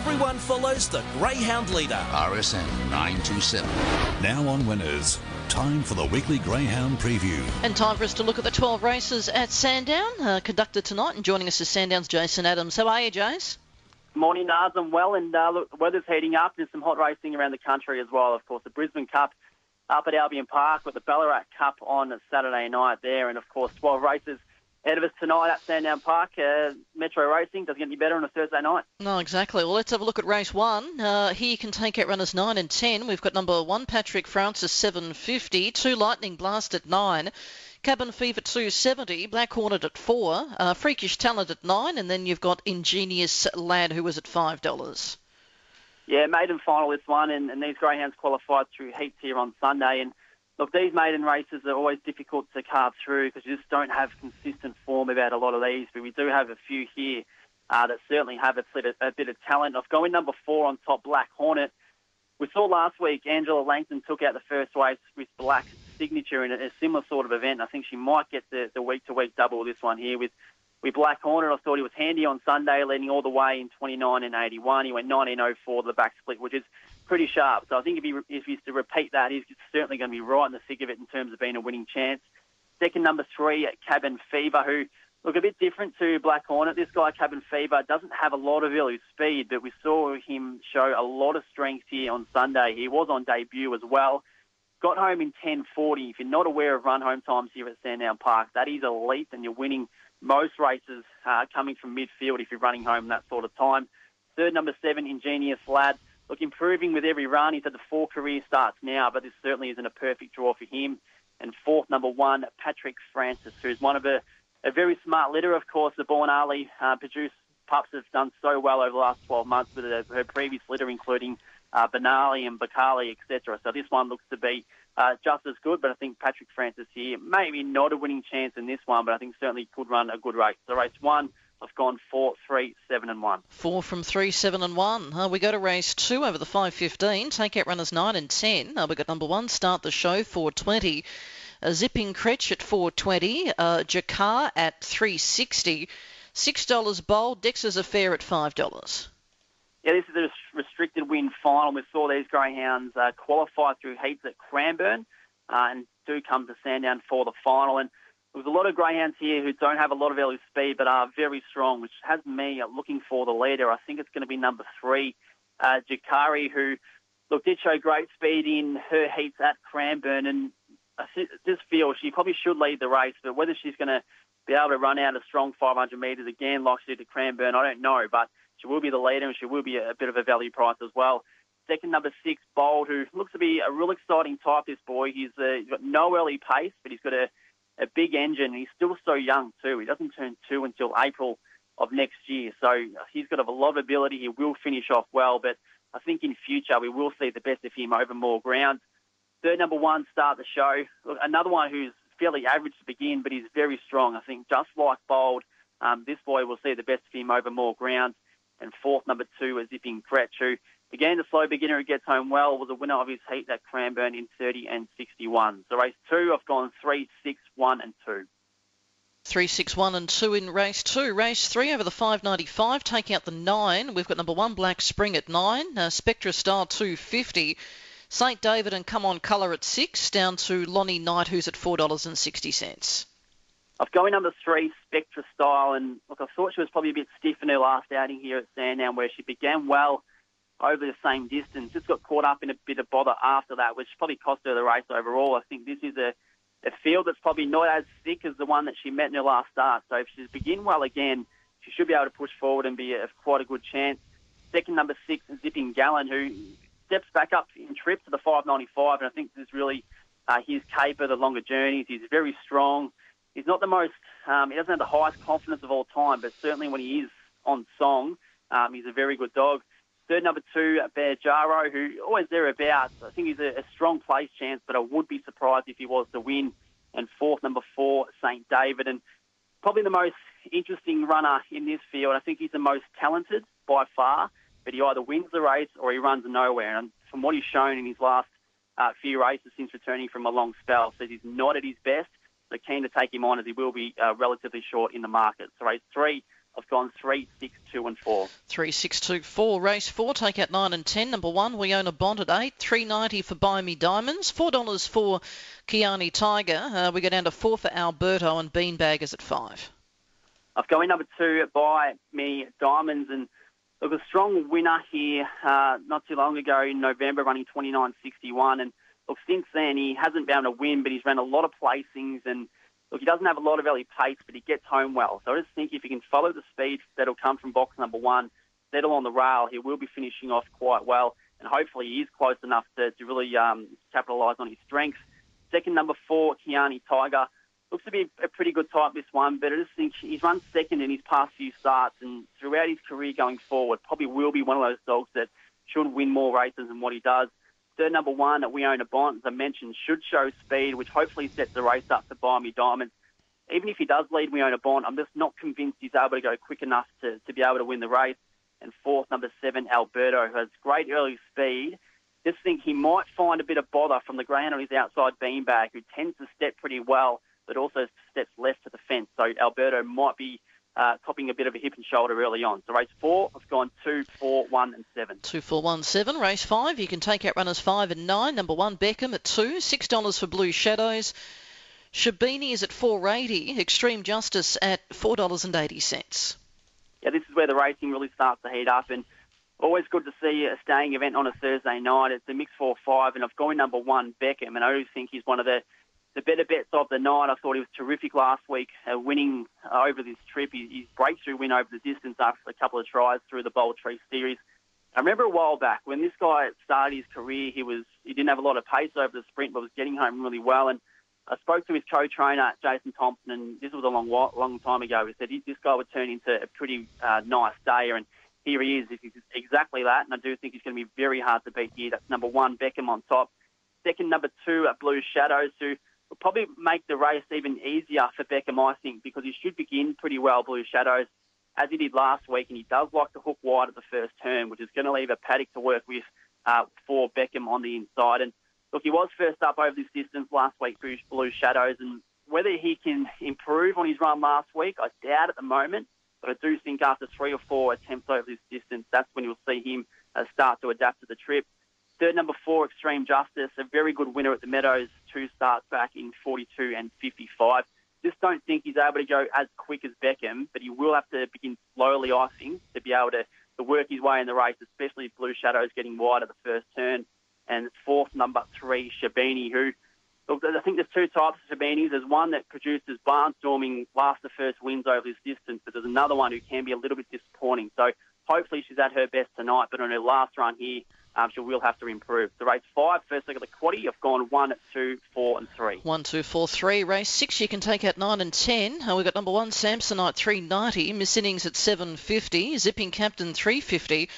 everyone follows the greyhound leader. RSN 927. Now on winners. Time for the weekly Greyhound preview. And time for us to look at the 12 races at Sandown, uh, conducted tonight. And joining us is Sandown's Jason Adams. How are you, Jace? Morning, Nars. I'm well, and uh, look, the weather's heating up. There's some hot racing around the country as well. Of course, the Brisbane Cup up at Albion Park with the Ballarat Cup on Saturday night there, and of course, 12 races ahead of us tonight at Sandown Park. Uh, Metro Racing doesn't get any better on a Thursday night. No, exactly. Well, let's have a look at race one. Uh, here you can take out runners 9 and 10. We've got number 1, Patrick Francis, 750. 2, Lightning Blast at 9. Cabin Fever 270, Black Hornet at 4, uh, Freakish Talent at 9, and then you've got Ingenious Lad who was at $5. Yeah, maiden final this one, and, and these greyhounds qualified through heats here on Sunday. And look, these maiden races are always difficult to carve through because you just don't have consistent form about a lot of these. But we do have a few here uh, that certainly have a, a bit of talent. I've going number four on top, Black Hornet. We saw last week Angela Langton took out the first race with Black Signature in a, a similar sort of event. I think she might get the, the week-to-week double this one here with with Black Hornet. I thought he was handy on Sunday, leading all the way in 29 and 81. He went 19.04 the back split, which is pretty sharp. So I think if he if he's to repeat that, he's certainly going to be right in the thick of it in terms of being a winning chance. Second, number three, at Cabin Fever, who look a bit different to Black Hornet. This guy, Cabin Fever, doesn't have a lot of early speed, but we saw him show a lot of strength here on Sunday. He was on debut as well. Got home in 10.40. If you're not aware of run home times here at Sandown Park, that is elite, and you're winning most races uh, coming from midfield if you're running home that sort of time. Third, number seven, Ingenious Lad. Look, improving with every run. He's had the four career starts now, but this certainly isn't a perfect draw for him. And fourth, number one, Patrick Francis, who's one of a, a very smart litter, of course. The Born Ali uh, produced pups have done so well over the last 12 months with her, her previous litter, including uh, Benali and Bakali, etc. So this one looks to be uh, just as good, but I think Patrick Francis here, maybe not a winning chance in this one, but I think certainly could run a good race. The race one, I've gone four, three, seven, and one. Four from three, seven, and one. Uh, we go to race two over the 5.15. Take out runners nine and ten. Uh, we got number one, start the show, 420. Uh, Zipping Cretch at 420. Uh, Jakar at 360. $6 bowl. Dexter's Affair at $5. Yeah, this is a restricted win final. We saw these greyhounds uh, qualify through heats at Cranbourne uh, and do come to Sandown for the final. And there's a lot of greyhounds here who don't have a lot of early speed but are very strong, which has me looking for the leader. I think it's going to be number three, uh, Jakari, who look did show great speed in her heats at Cranbourne, and I just feel she probably should lead the race. But whether she's going to be able to run out a strong 500 metres again like she did at Cranbourne, I don't know. But she will be the leader and she will be a, bit of a value price as well. Second, number six, Bold, who looks to be a real exciting type, this boy. He's, uh, he's got no early pace, but he's got a, a big engine. He's still so young, too. He doesn't turn two until April of next year. So he's got a lot of ability. He will finish off well, but I think in future we will see the best of him over more ground. Third, number one, start the show. Look, another one who's fairly average to begin, but he's very strong. I think just like Bold, um, this boy will see the best of him over more ground and fourth, number two, is Zipping Cretch, who, again, the slow beginner who gets home well, was a winner of his heat at Cranbourne in 30 and 61. So race two, I've gone three, six, one, and two. Three, six, one, and two in race two. Race three over the 595, taking out the nine. We've got number one, Black Spring at nine, uh, Spectra Star 250. St. David and Come On Colour at six, down to Lonnie Knight, who's at $4.60. I've going number three, Spectra Style, and look, I thought she was probably a bit stiff in her last outing here at Sandown, where she began well over the same distance. Just got caught up in a bit of bother after that, which probably cost her the race overall. I think this is a, a field that's probably not as thick as the one that she met in her last start. So if she begin well again, she should be able to push forward and be a, quite a good chance. Second, number six, Zipping Gallon, who steps back up in trip to the 595, and I think this is really uh, his caper, the longer journeys. He's very strong he's not the most, um, he doesn't have the highest confidence of all time, but certainly when he is on song, um, he's a very good dog. Third, number two, Bear Jaro, who always thereabouts. I think he's a, a strong place chance, but I would be surprised if he was to win. And fourth, number four, St. David. And probably the most interesting runner in this field. I think he's the most talented by far, but he either wins the race or he runs nowhere. And from what he's shown in his last uh, few races since returning from a long spell, says he's not at his best. So keen to take him on as he will be uh, relatively short in the market. So race three, I've gone three, six, two, and four. Three, six, two, four. Race four. Take out nine and ten. Number one, we own a bond at eight. Three ninety for Buy Me Diamonds. Four dollars for Kiani Tiger. Uh, we go down to four for Alberto and Beanbaggers at five. I've gone in number two, Buy Me Diamonds, and look a strong winner here. Uh, not too long ago in November, running 29.61, and look since then he hasn't been able to win, but he's ran a lot of placings and look, he doesn't have a lot of early pace, but he gets home well. So I just think if he can follow the speed that'll come from box number one, settle on the rail, he will be finishing off quite well. And hopefully he is close enough to, to really um, capitalise on his strengths. Second, number four, Kiani Tiger. Looks to be a pretty good type, this one, but I just think he's run second in his past few starts and throughout his career going forward, probably will be one of those dogs that should win more races than what he does. Third number one that we own a bond, as I mentioned, should show speed, which hopefully sets the race up buy me diamonds. Even if he does lead we own a bond, I'm just not convinced he's able to go quick enough to, to be able to win the race. And fourth, number seven, Alberto, who has great early speed. Just think he might find a bit of bother from the ground on his outside beanbag, who tends to step pretty well, but also steps left to the fence. So Alberto might be uh, topping a bit of a hip and shoulder early on. So race four, I've gone two, four, one, and seven. Two, four, one, seven. Race five, you can take out runners five and nine. Number one, Beckham at two. Six dollars for Blue Shadows. Shabini is at four eighty. Extreme Justice at four dollars and eighty cents. Yeah, this is where the racing really starts to heat up, and always good to see a staying event on a Thursday night. It's a mix four five, and I've gone number one Beckham, and I always think he's one of the the better bets of the night. I thought he was terrific last week, uh, winning uh, over this trip. His, his breakthrough win over the distance after a couple of tries through the Bold Trease Series. I remember a while back when this guy started his career, he was he didn't have a lot of pace over the sprint, but was getting home really well. And I spoke to his co-trainer Jason Thompson, and this was a long long time ago. He said this guy would turn into a pretty uh, nice stayer, and here he is. He's exactly that, and I do think he's going to be very hard to beat here. That's number one, Beckham on top. Second, number two, Blue Shadows, who probably make the race even easier for Beckham, I think, because he should begin pretty well, Blue Shadows, as he did last week, and he does like to hook wide at the first turn, which is going to leave a paddock to work with uh, for Beckham on the inside. And look, he was first up over this distance last week through Blue Shadows, and whether he can improve on his run last week, I doubt at the moment. But I do think after three or four attempts over this distance, that's when you'll see him uh, start to adapt to the trip. Third, number four, Extreme Justice, a very good winner at the Meadows, two starts back in 42 and 55. Just don't think he's able to go as quick as Beckham, but he will have to begin slowly, I think, to be able to, to work his way in the race, especially if Blue Shadows getting wide at the first turn. And fourth, number three, Shabini, who Look, I think there's two types of Shabinis. There's one that produces barnstorming last to first wins over this distance, but there's another one who can be a little bit disappointing. So hopefully she's at her best tonight, but on her last run here, um, she will have to improve. The race five, first look at the quaddy, I've gone one, two, four, and three. One, two, four, three. Race six, you can take out nine and ten. Uh, we've got number one, Samsonite, 390. Miss Innings at 750. Zipping Captain, 350.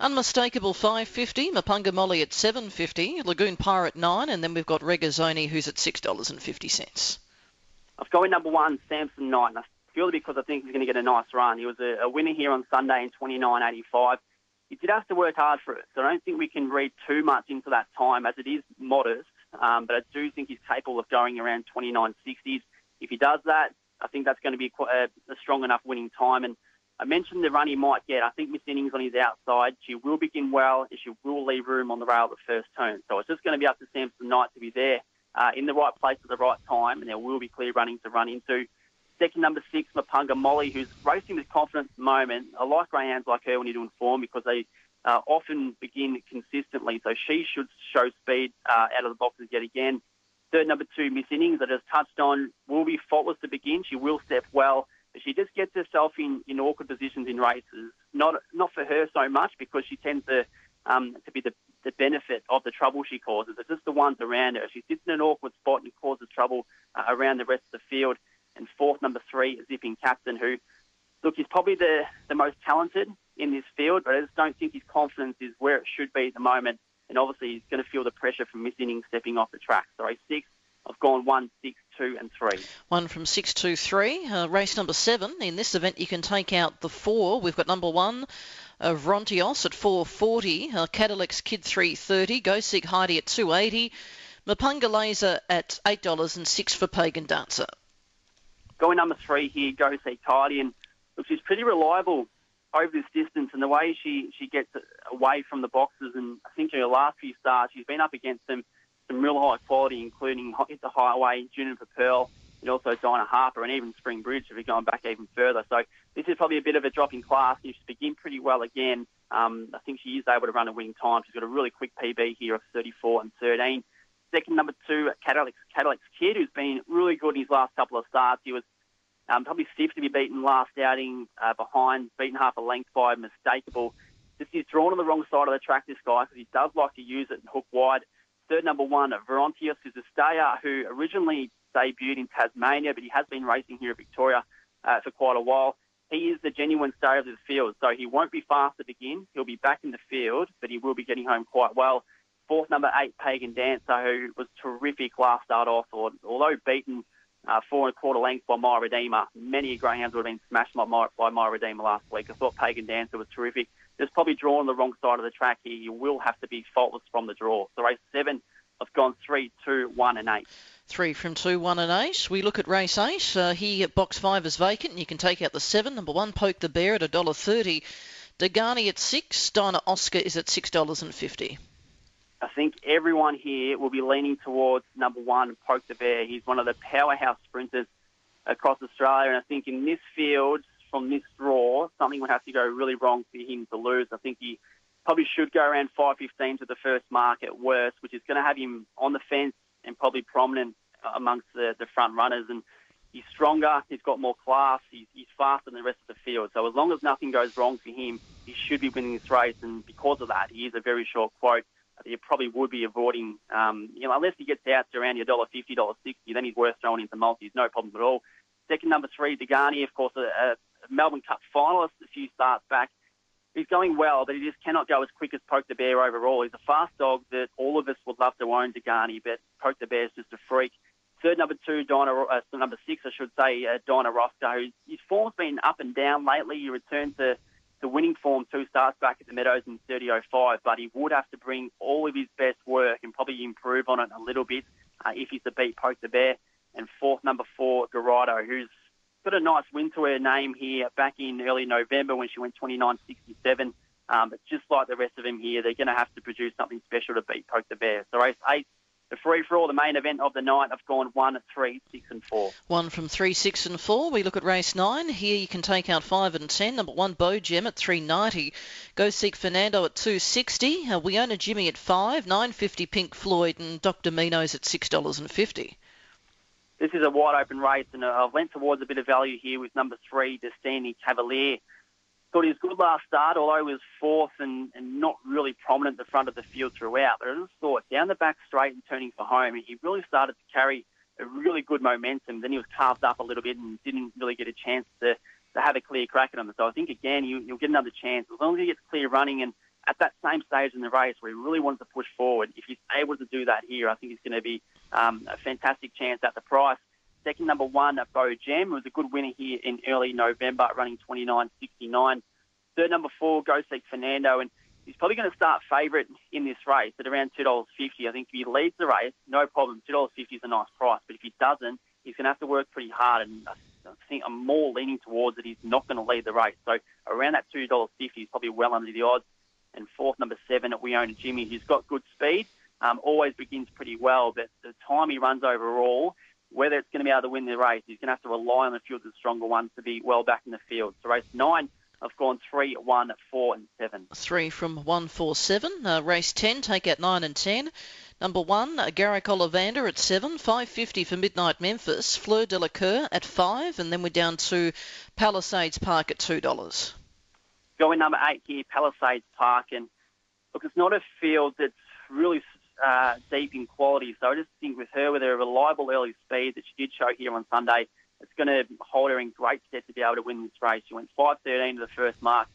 Unmistakable 550, Mapunga Molly at 750, Lagoon Pirate 9, and then we've got Regazzoni who's at $6.50. I've got number one, Samson Knight, and I purely because I think he's going to get a nice run. He was a, a winner here on Sunday in 29.85 he did have to work hard for it. So I don't think we can read too much into that time as it is modest. Um, but I do think he's capable of going around 29.60s. If he does that, I think that's going to be quite a, a strong enough winning time. And I mentioned the run he might get. I think Miss Innings on his outside. She will begin well and she will leave room on the rail at the first turn. So it's just going to be up to Samson Knight to be there uh, in the right place at the right time, and there will be clear running to run into. Second, number six, Mapunga Molly, who's racing with confidence at the moment. I like greyhounds like her when you're doing form because they uh, often begin consistently. So she should show speed uh, out of the boxes yet again. Third, number two, Miss Innings, that has touched on, will be faultless to begin. She will step well. But she just gets herself in, in awkward positions in races. Not not for her so much because she tends to um, to be the, the benefit of the trouble she causes. It's just the ones around her. She sits in an awkward spot and causes trouble uh, around the rest of the field fourth, number three, Zipping Captain, who, look, he's probably the, the most talented in this field, but I just don't think his confidence is where it should be at the moment. And obviously, he's going to feel the pressure from Miss Innings stepping off the track. So, race six, I've gone one, six, two, and three. One from six, two, three. Uh, race number seven. In this event, you can take out the four. We've got number one, uh, Rontios at 440. Uh, Cadillac's Kid 330. Go Seek Heidi at 280. Mapunga Laser at $8 and six for Pagan Dancer. Going number three here, Go Seek Heidi. And look, she's pretty reliable over this distance, and the way she she gets away from the boxes, and I think in her last few starts, she's been up against some some real high quality, including Hit the Highway, Juniper Pearl, and also Dinah Harper, and even Spring Bridge if we're going back even further. So this is probably a bit of a drop in class. She's begin pretty well again. Um, I think she is able to run a winning time. She's got a really quick PB here of 34 and 13. Second, number two, Cadillac's, Cadillac's Kid, who's been really good in his last couple of starts. He was um, probably stiff to be beaten last outing uh, behind, beaten half a length by Mistakeable. Just he's drawn on the wrong side of the track, this guy, because he does like to use it and hook wide. Third, number one, Verontius, who's a stayer who originally debuted in Tasmania, but he has been racing here at Victoria uh, for quite a while. He is the genuine star of the field, so he won't be fast to begin. He'll be back in the field, but he will be getting home quite well. Fourth, number eight, Pagan Dancer, who was terrific last start off, although beaten uh, four and a quarter lengths by My Redeemer. Many greyhounds would have been smashed by My, by My Redeemer last week. I thought Pagan Dancer was terrific. Just probably drawn the wrong side of the track here. You will have to be faultless from the draw. So race seven, I've gone three, two, one, and eight. Three from two, one and eight. We look at race eight. Uh, here, box five is vacant. You can take out the seven. Number one, Poke the Bear at a dollar thirty. At six. Dinah Oscar is at six dollars and fifty. I think everyone here will be leaning towards number one, Poke the Bear. He's one of the powerhouse sprinters across Australia, and I think in this field, from this draw, something would have to go really wrong for him to lose. I think he probably should go around 5.15 to the first mark at worst, which is going to have him on the fence and probably prominent amongst the, the front runners. And he's stronger, he's got more class, he's, he's faster than the rest of the field. So as long as nothing goes wrong for him, he should be winning this race. And because of that, he is a very short quote you probably would be avoiding, um, you know, unless he gets out to around your dollar fifty, dollar sixty, then he's worth throwing into multis, no problem at all. Second number three, Degani, of course, a, a Melbourne Cup finalist a few starts back. He's going well, but he just cannot go as quick as Poke the Bear overall. He's a fast dog that all of us would love to own Degani, but Poke the Bear is just a freak. Third number two, Dinah, uh, number six, I should say, uh, Dinah Roscoe. His form's been up and down lately. He returned to the winning form two starts back at the Meadows in 30.05, but he would have to bring all of his best work and probably improve on it a little bit uh, if he's to beat Poke the Bear. And fourth, number four, Dorado, who's got a nice win to her name here back in early November when she went 29.67. Um, but just like the rest of them here, they're going to have to produce something special to beat Poke the Bear. So race eight, the free for all, the main event of the night, I've gone one, three, six, and four. One from three, six, and four. We look at race nine. Here you can take out five and ten. Number one, Bo Gem at three ninety. Go Seek Fernando at two sixty. Uh, we own a Jimmy at five, nine fifty. Pink Floyd and Dr. Minos at six dollars and fifty. This is a wide open race, and uh, I've went towards a bit of value here with number three, Destiny Cavalier he was good last start, although he was fourth and, and not really prominent at the front of the field throughout. But I just thought down the back straight and turning for home, he really started to carry a really good momentum. Then he was carved up a little bit and didn't really get a chance to, to have a clear crack at him. So I think, again, you, will get another chance. As long as he gets clear running and at that same stage in the race where he really wanted to push forward, if he's able to do that here, I think he's going to be um, a fantastic chance at the price. Second number one, Bo Jam, was a good winner here in early November, running 29.69. Third number four, Go Seek Fernando, and he's probably going to start favourite in this race at around $2.50. I think if he leads the race, no problem. $2.50 is a nice price, but if he doesn't, he's going to have to work pretty hard, and I think I'm more leaning towards that he's not going to lead the race. So around that $2.50 is probably well under the odds. And fourth, number seven, we own Jimmy. He's got good speed, um, always begins pretty well, but the time he runs overall, whether it's going to be able to win the race, he's going to have to rely on a field of the stronger ones to be well back in the field. So race nine, I've gone three, one, four, and seven. Three from one, four, seven. Uh, race ten, take out nine and ten. Number one, uh, Garrick Ollivander at seven, five fifty for Midnight Memphis. Fleur de la Cour at five, and then we're down to Palisades Park at two dollars. Going number eight here, Palisades Park, and look, it's not a field that's really uh, deep in quality. So I just think with her, with her reliable early speed that she did show here on Sunday, it's going to hold her in great stead to be able to win this race. She went 5.13 to the first mark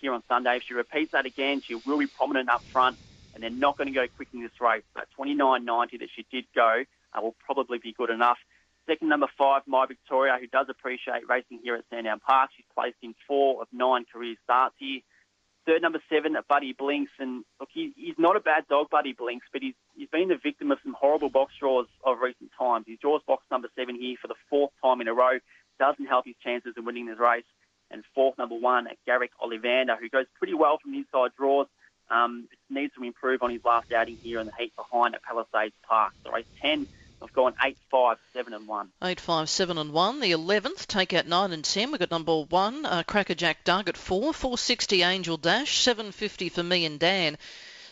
here on Sunday. If she repeats that again, she will be prominent up front, and they're not going to go quick in this race. But 29.90 that she did go uh, will probably be good enough. Second, number five, My Victoria, who does appreciate racing here at Sandown Park. She's placed in four of nine career starts here. Third, number seven, Buddy Blinks. And look, he, he's not a bad dog, Buddy Blinks, but he's, he's been the victim of some horrible box draws of recent times. He draws box number seven here for the fourth time in a row. Doesn't help his chances of winning this race. and fourth number one, Garrick Olivander, who goes pretty well from the inside draws. Um, needs to improve on his last outing here in the heat behind at Palisades Park. So race 10, I've gone 8, 5, 7 and 1. 8, 5, 7 and 1. The 11th, take out 9 and 10. We've got number 1, uh, Crackerjack Doug at 4, 460 Angel Dash, 750 for me and Dan.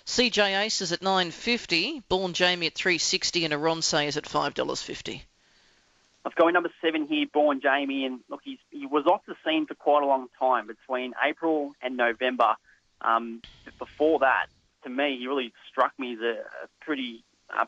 CJ Ace is at 950, Born Jamie at 360 and Aronse is at $5.50. I've got number seven here, Born Jamie, and look, he's, he was off the scene for quite a long time between April and November. Um, before that, to me, he really struck me as a, a pretty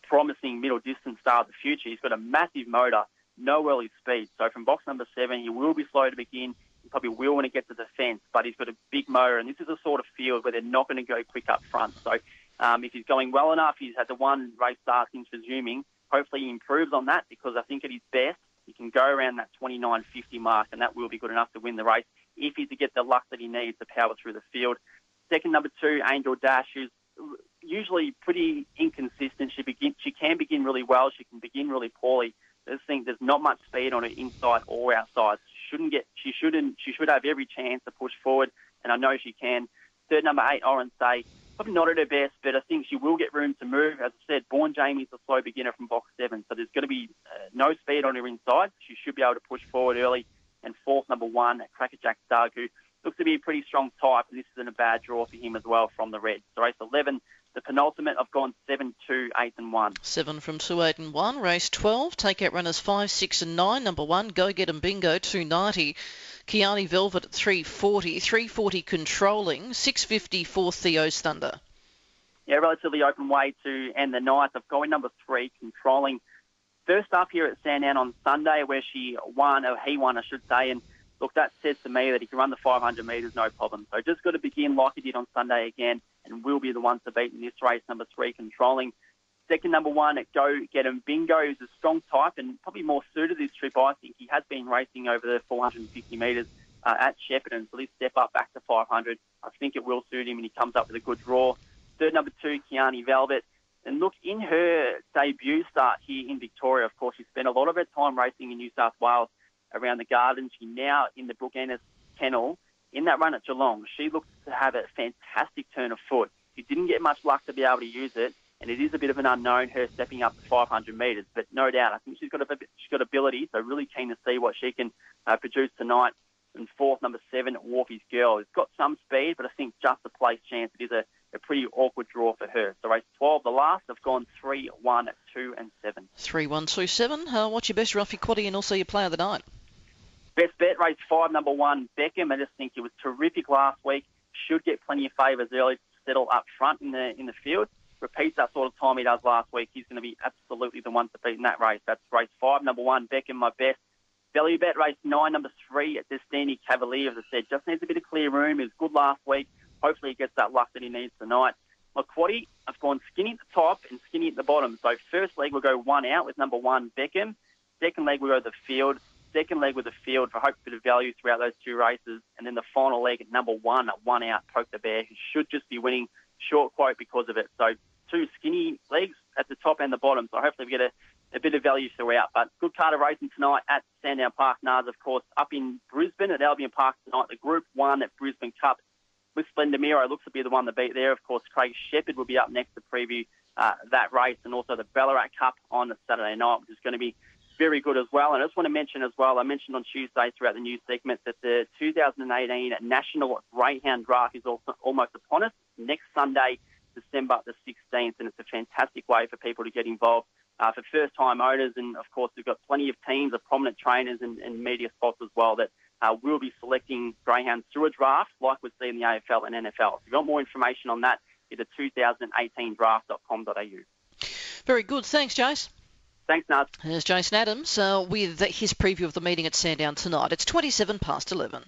promising middle distance star of the future. He's got a massive motor, no early speed. So from box number seven, he will be slow to begin. He probably will when he gets to the fence, but he's got a big motor, and this is a sort of field where they're not going to go quick up front. So um, if he's going well enough, he's had the one race start since resuming. Hopefully he improves on that because I think at his best, he can go around that 29.50 mark, and that will be good enough to win the race if he's to get the luck that he needs to power through the field. Second, number two, Angel Dash, who's usually pretty inconsistent. She begin, she can begin really well. She can begin really poorly. This thing, there's not much speed on her inside or outside. She shouldn't get. She shouldn't. She should have every chance to push forward, and I know she can. Third, number eight, Oren Say probably not at her best, but I think she will get room to move. As I said, Born Jamie's a slow beginner from box seven, so there's going to be uh, no speed on her inside. She should be able to push forward early. And fourth, number one, Crackerjack Doug, who looks to be a pretty strong type. This isn't a bad draw for him as well from the red. So race 11, the penultimate, I've gone 7, 2, 8 and 1. 7 from 2, 8 and 1. Race 12, take out runners 5, 6 and 9. Number 1, Go Get 'em Bingo, 290. Kiani Velvet at 340. 340 controlling. 650 for Theo's Thunder yeah, relatively open way to end the night. I've got number three, controlling. First up here at Sandown on Sunday, where she won, or he won, I should say. And look, that says to me that he can run the 500 metres, no problem. So just got to begin like he did on Sunday again, and will be the one to beat in this race. Number three, controlling. Second number one at Go Get 'em Bingo is a strong type and probably more suited this trip. I think he has been racing over the 450 metres uh, at Shepparton, so this step up back to 500, I think it will suit him, and he comes up with a good draw. Third number two, Kiani Velvet. And look, in her debut start here in Victoria, of course, she spent a lot of her time racing in New South Wales around the Gardens. She now in the Brooke Ennis kennel. In that run at Geelong, she looked to have a fantastic turn of foot. She didn't get much luck to be able to use it, and it is a bit of an unknown her stepping up to 500 metres. But no doubt, I think she's got a she's got ability. So really keen to see what she can uh, produce tonight. And fourth, number seven, Wharfie's Girl. It's got some speed, but I think just a place chance. It is a a pretty awkward draw for her. So race 12, the last, have gone 3, 1, 2 and 7. 3, 1, 2, 7. Uh, what's your best Ruffy Quaddy and also your player of the night? Best bet, race 5, number 1, Beckham. I just think he was terrific last week. Should get plenty of favours early to settle up front in the in the field. Repeats that sort of time he does last week. He's going to be absolutely the one to beat in that race. That's race 5, number 1, Beckham, my best. Value bet race 9, number 3 at Destiny Cavalier, as I said, just needs a bit of clear room. He was good last week. Hopefully, he gets that luck that he needs tonight. Quaddy, I've gone skinny at the top and skinny at the bottom. So first leg we'll go one out with number one Beckham. Second leg we'll go the field. Second leg with the field for hope bit of value throughout those two races. And then the final leg at number one at one out, Poke the Bear, who should just be winning. Short quote because of it. So two skinny legs at the top and the bottom. So hopefully we get a, a bit of value throughout. But good card of racing tonight at Sandown Park, Nars, of course, up in Brisbane at Albion Park tonight. The Group 1 at Brisbane Cup with Splendor Miro looks to be the one to beat there. Of course, Craig Shepherd will be up next to preview uh, that race and also the Ballarat Cup on the Saturday night, which is going to be very good as well. And I just want to mention as well, I mentioned on Tuesday throughout the news segment that the 2018 National Greyhound Draft is also almost upon us next Sunday, December the 16th, and it's a fantastic way for people to get involved. Uh, for first-time owners, and of course, we've got plenty of teams of prominent trainers and, and media spots as well that uh, we'll be selecting greyhounds through a draft like we see in the AFL and NFL. If you've got more information on that, go to 2018draft.com.au. Very good. Thanks, Jace. Thanks, Naz. There's Jason Adams uh, with his preview of the meeting at Sandown tonight. It's 27 past 11.